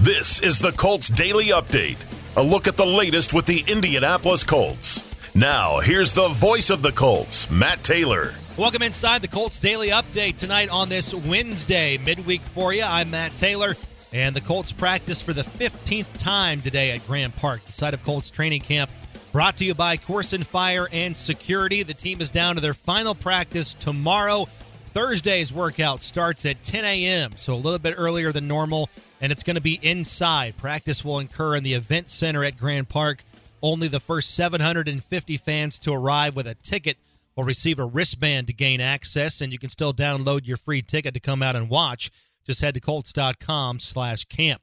This is the Colts Daily Update. A look at the latest with the Indianapolis Colts. Now, here's the voice of the Colts, Matt Taylor. Welcome inside the Colts Daily Update tonight on this Wednesday, midweek for you. I'm Matt Taylor, and the Colts practice for the 15th time today at Grand Park, the site of Colts training camp. Brought to you by Koorsen Fire and Security. The team is down to their final practice tomorrow. Thursday's workout starts at 10 a.m., so a little bit earlier than normal, and it's going to be inside. Practice will occur in the event center at Grand Park. Only the first 750 fans to arrive with a ticket will receive a wristband to gain access, and you can still download your free ticket to come out and watch. Just head to Colts.com slash camp.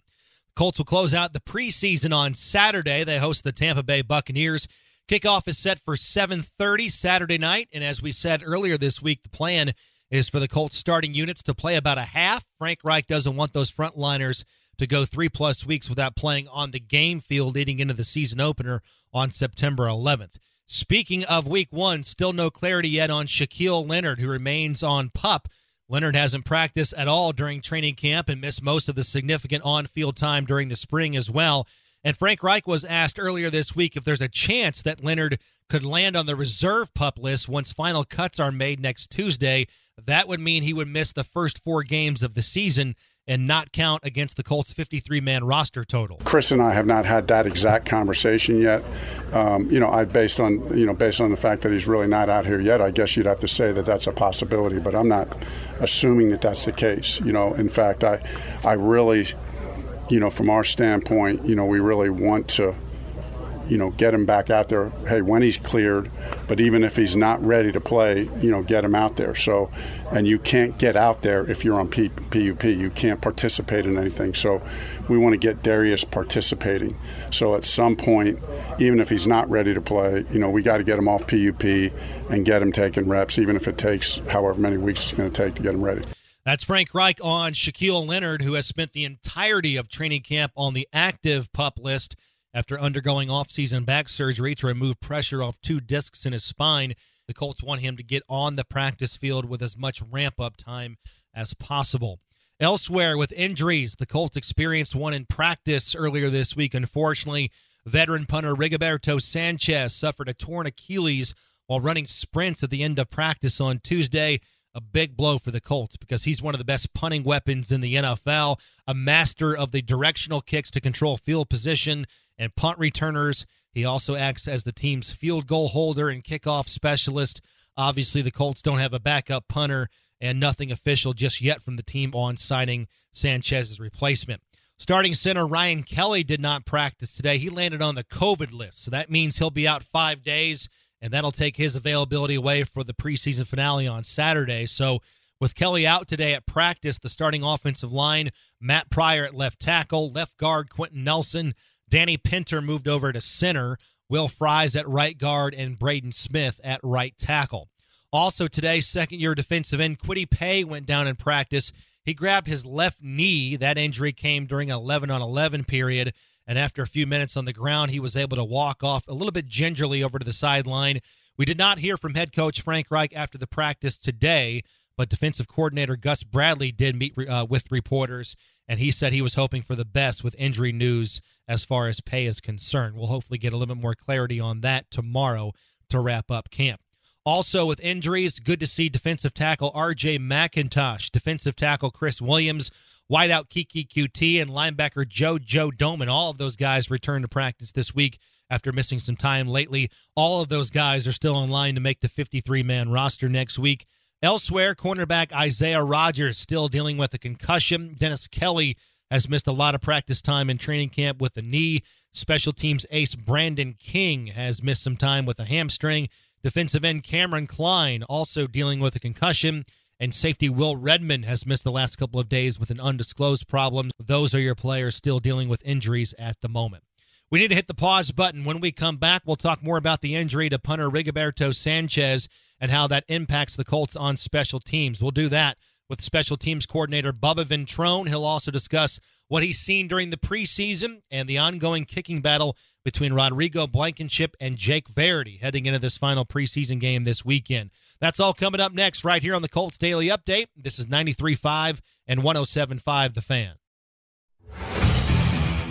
Colts will close out the preseason on Saturday. They host the Tampa Bay Buccaneers. Kickoff is set for 7:30 Saturday night, and as we said earlier this week, the plan is for the Colts starting units to play about a half. Frank Reich doesn't want those frontliners to go three plus weeks without playing on the game field leading into the season opener on September 11th. Speaking of week one, still no clarity yet on Shaquille Leonard, who remains on pup. Leonard hasn't practiced at all during training camp and missed most of the significant on field time during the spring as well. And Frank Reich was asked earlier this week if there's a chance that Leonard could land on the reserve pup list once final cuts are made next Tuesday. That would mean he would miss the first four games of the season and not count against the Colts 53 man roster total. Chris and I have not had that exact conversation yet. Um, you know, I based on you know based on the fact that he's really not out here yet. I guess you'd have to say that that's a possibility, but I'm not assuming that that's the case. You know, in fact, I I really, you know, from our standpoint, you know, we really want to you know, get him back out there. Hey, when he's cleared, but even if he's not ready to play, you know, get him out there. So, and you can't get out there if you're on P- PUP. You can't participate in anything. So, we want to get Darius participating. So, at some point, even if he's not ready to play, you know, we got to get him off PUP and get him taking reps, even if it takes however many weeks it's going to take to get him ready. That's Frank Reich on Shaquille Leonard, who has spent the entirety of training camp on the active pup list after undergoing offseason back surgery to remove pressure off two discs in his spine. The Colts want him to get on the practice field with as much ramp up time as possible. Elsewhere, with injuries, the Colts experienced one in practice earlier this week. Unfortunately, veteran punter Rigoberto Sanchez suffered a torn Achilles while running sprints at the end of practice on Tuesday. A big blow for the Colts because he's one of the best punting weapons in the NFL, a master of the directional kicks to control field position and punt returners. He also acts as the team's field goal holder and kickoff specialist. Obviously, the Colts don't have a backup punter and nothing official just yet from the team on signing Sanchez's replacement. Starting center Ryan Kelly did not practice today. He landed on the COVID list, so that means he'll be out five days, and that'll take his availability away for the preseason finale on Saturday. So, with Kelly out today at practice, the starting offensive line Matt Pryor at left tackle, left guard Quenton Nelson, Danny Pinter moved over to center, Will Fries at right guard, and Braden Smith at right tackle. Also today, second year defensive end Kwity Paye went down in practice. He grabbed his left knee. That injury came during an 11 on 11 period. And after a few minutes on the ground, he was able to walk off a little bit gingerly over to the sideline. We did not hear from head coach Frank Reich after the practice today, but defensive coordinator Gus Bradley did meet uh, with reporters, and he said he was hoping for the best with injury news as far as Paye is concerned. We'll hopefully get a little bit more clarity on that tomorrow to wrap up camp. Also, with injuries, good to see defensive tackle RJ McIntosh, defensive tackle Chris Williams, wideout Keke Coutee, and linebacker JoJo Domann. All of those guys return to practice this week after missing some time lately. All of those guys are still in line to make the 53 man roster next week. Elsewhere, cornerback Isaiah Rodgers still dealing with a concussion. Dennis Kelly has missed a lot of practice time in training camp with a knee. Special teams ace Brandon King has missed some time with a hamstring. Defensive end Kameron Cline also dealing with a concussion. And safety Will Redmond has missed the last couple of days with an undisclosed problem. Those are your players still dealing with injuries at the moment. We need to hit the pause button. When we come back, we'll talk more about the injury to punter Rigoberto Sanchez and how that impacts the Colts on special teams. We'll do that with special teams coordinator Bubba Ventrone. He'll also discuss what he's seen during the preseason and the ongoing kicking battle between Rodrigo Blankenship and Jake Verity heading into this final preseason game this weekend. That's all coming up next right here on the Colts Daily Update. This is 93.5 and 107.5 The Fan.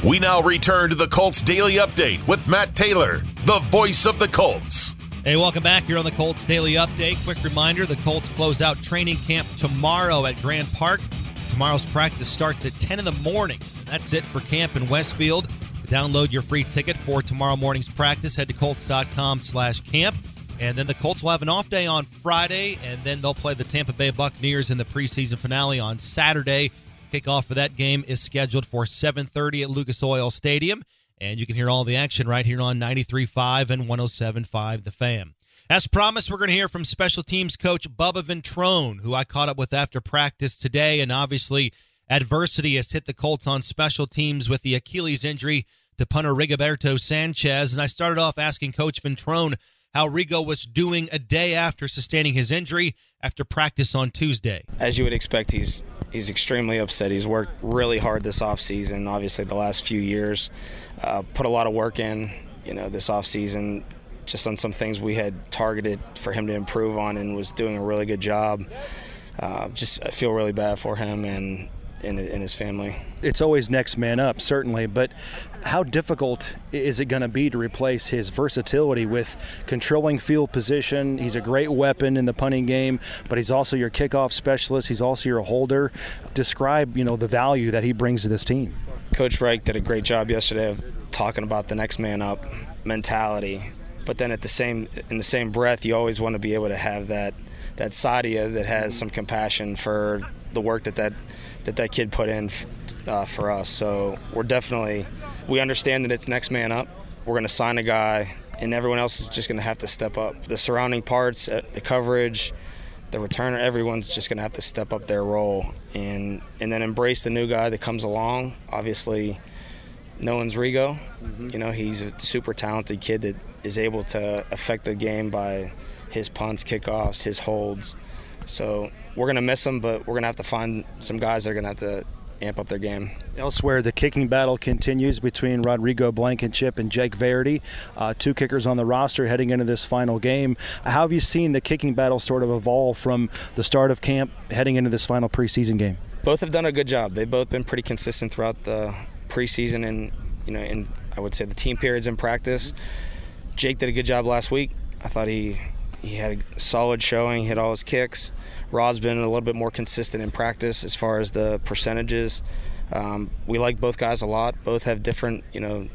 We now return to the Colts Daily Update with Matt Taylor, the voice of the Colts. Hey, welcome back here on the Colts Daily Update. Quick reminder the Colts close out training camp tomorrow at Grand Park. Tomorrow's practice starts at 10 in the morning. That's it for camp in Westfield. To download your free ticket for tomorrow morning's practice, head to colts.com slash camp. And then the Colts will have an off day on Friday, and then they'll play the Tampa Bay Buccaneers in the preseason finale on Saturday. Kickoff for that game is scheduled for 7:30 at Lucas Oil Stadium, and you can hear all the action right here on 93.5 and 107.5 The Fan. As promised, we're going to hear from special teams coach Bubba Ventrone, who I caught up with after practice today, and obviously adversity has hit the Colts on special teams with the Achilles injury to punter Rigoberto Sanchez, and I started off asking Coach Ventrone how Rigo was doing a day after sustaining his injury after practice on Tuesday. As you would expect, he's he's extremely upset. He's worked really hard this offseason, obviously the last few years. Uh, put a lot of work in, you know, this offseason just on some things we had targeted for him to improve on and was doing a really good job. Uh, just I feel really bad for him and in, in his family. It's always next man up, certainly, but how difficult is it going to be to replace his versatility with controlling field position? He's a great weapon in the punting game, but he's also your kickoff specialist. He's also your holder. Describe, you know, the value that he brings to this team. Coach Reich did a great job yesterday of talking about the next man up mentality, but then at the same in the same breath, you always want to be able to have that that you that has some compassion for the work that that that that kid put in uh, for us. So we're definitely we understand that it's next man up. We're going to sign a guy, and everyone else is just going to have to step up. The surrounding parts, uh, the coverage, the returner, everyone's just going to have to step up their role and and then embrace the new guy that comes along. Obviously, no one's Rigo. Mm-hmm. You know, he's a super talented kid that is able to affect the game by his punts, kickoffs, his holds. So we're going to miss them, but we're going to have to find some guys that are going to have to amp up their game. Elsewhere, the kicking battle continues between Rodrigo Blankenship and Jake Verity, uh, two kickers on the roster heading into this final game. How have you seen the kicking battle sort of evolve from the start of camp heading into this final preseason game? Both have done a good job. They've both been pretty consistent throughout the preseason and you know, in I would say the team periods in practice. Jake did a good job last week. I thought he he had a solid showing, hit all his kicks. Rod's been a little bit more consistent in practice as far as the percentages. Um, we like both guys a lot. Both have different, you know,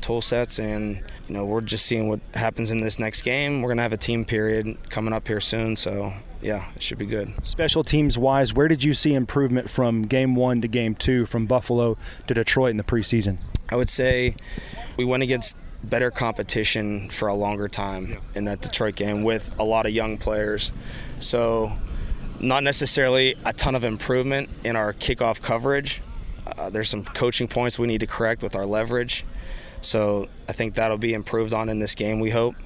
tool sets, and you know, we're just seeing what happens in this next game. We're gonna have a team period coming up here soon, so yeah, it should be good. Special teams wise, where did you see improvement from game one to game two, from Buffalo to Detroit in the preseason? I would say we went against better competition for a longer time in that Detroit game with a lot of young players. So not necessarily a ton of improvement in our kickoff coverage. Uh, there's some coaching points we need to correct with our leverage. So I think that'll be improved on in this game, we hope.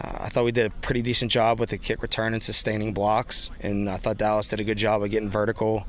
Uh, I thought we did a pretty decent job with the kick return and sustaining blocks, and I thought Dallas did a good job of getting vertical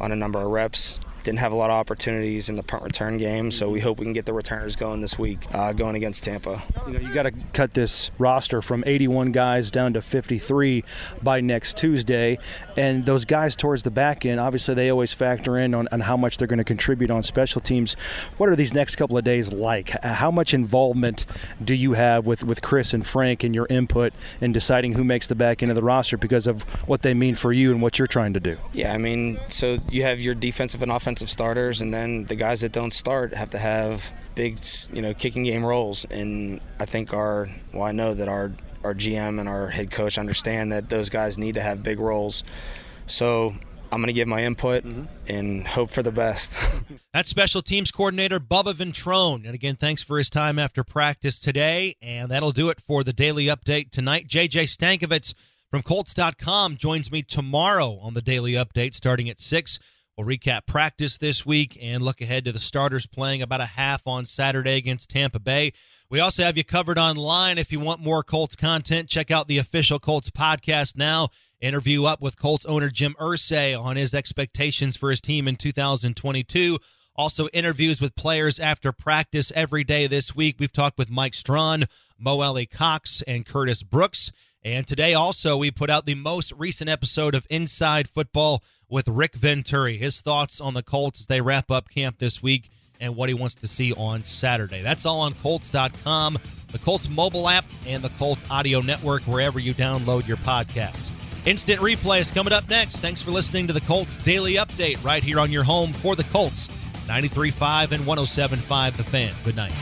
on a number of reps didn't have a lot of opportunities in the punt return game, so we hope we can get the returners going this week, uh, going against Tampa. You know, you got to cut this roster from 81 guys down to 53 by next Tuesday, and those guys towards the back end, obviously, they always factor in on, on how much they're going to contribute on special teams. What are these next couple of days like? How much involvement do you have with, with Chris and Frank and your input in deciding who makes the back end of the roster because of what they mean for you and what you're trying to do? Yeah, I mean, so you have your defensive and offensive offensive starters, and then the guys that don't start have to have big, you know, kicking game roles. And I think our, well, I know that our our GM and our head coach understand that those guys need to have big roles. So I'm going to give my input mm-hmm. and hope for the best. That's special teams coordinator Bubba Ventrone. And again, thanks for his time after practice today. And that'll do it for the daily update tonight. JJ Stankevitz from Colts.com joins me tomorrow on the daily update starting at 6. We'll recap practice this week and look ahead to the starters playing about a half on Saturday against Tampa Bay. We also have you covered online. If you want more Colts content, check out the official Colts podcast now. Interview up with Colts owner Jim Irsay on his expectations for his team in 2022. Also, interviews with players after practice every day this week. We've talked with Mike Strachan, Mo Alie-Cox, and Curtis Brooks. And today also, we put out the most recent episode of Inside Football with Rick Venturi. His thoughts on the Colts as they wrap up camp this week and what he wants to see on Saturday. That's all on Colts.com, the Colts mobile app, and the Colts audio network, wherever you download your podcasts. Instant replay is coming up next. Thanks for listening to the Colts Daily Update right here on your home for the Colts, 93.5 and 107.5 The Fan. Good night.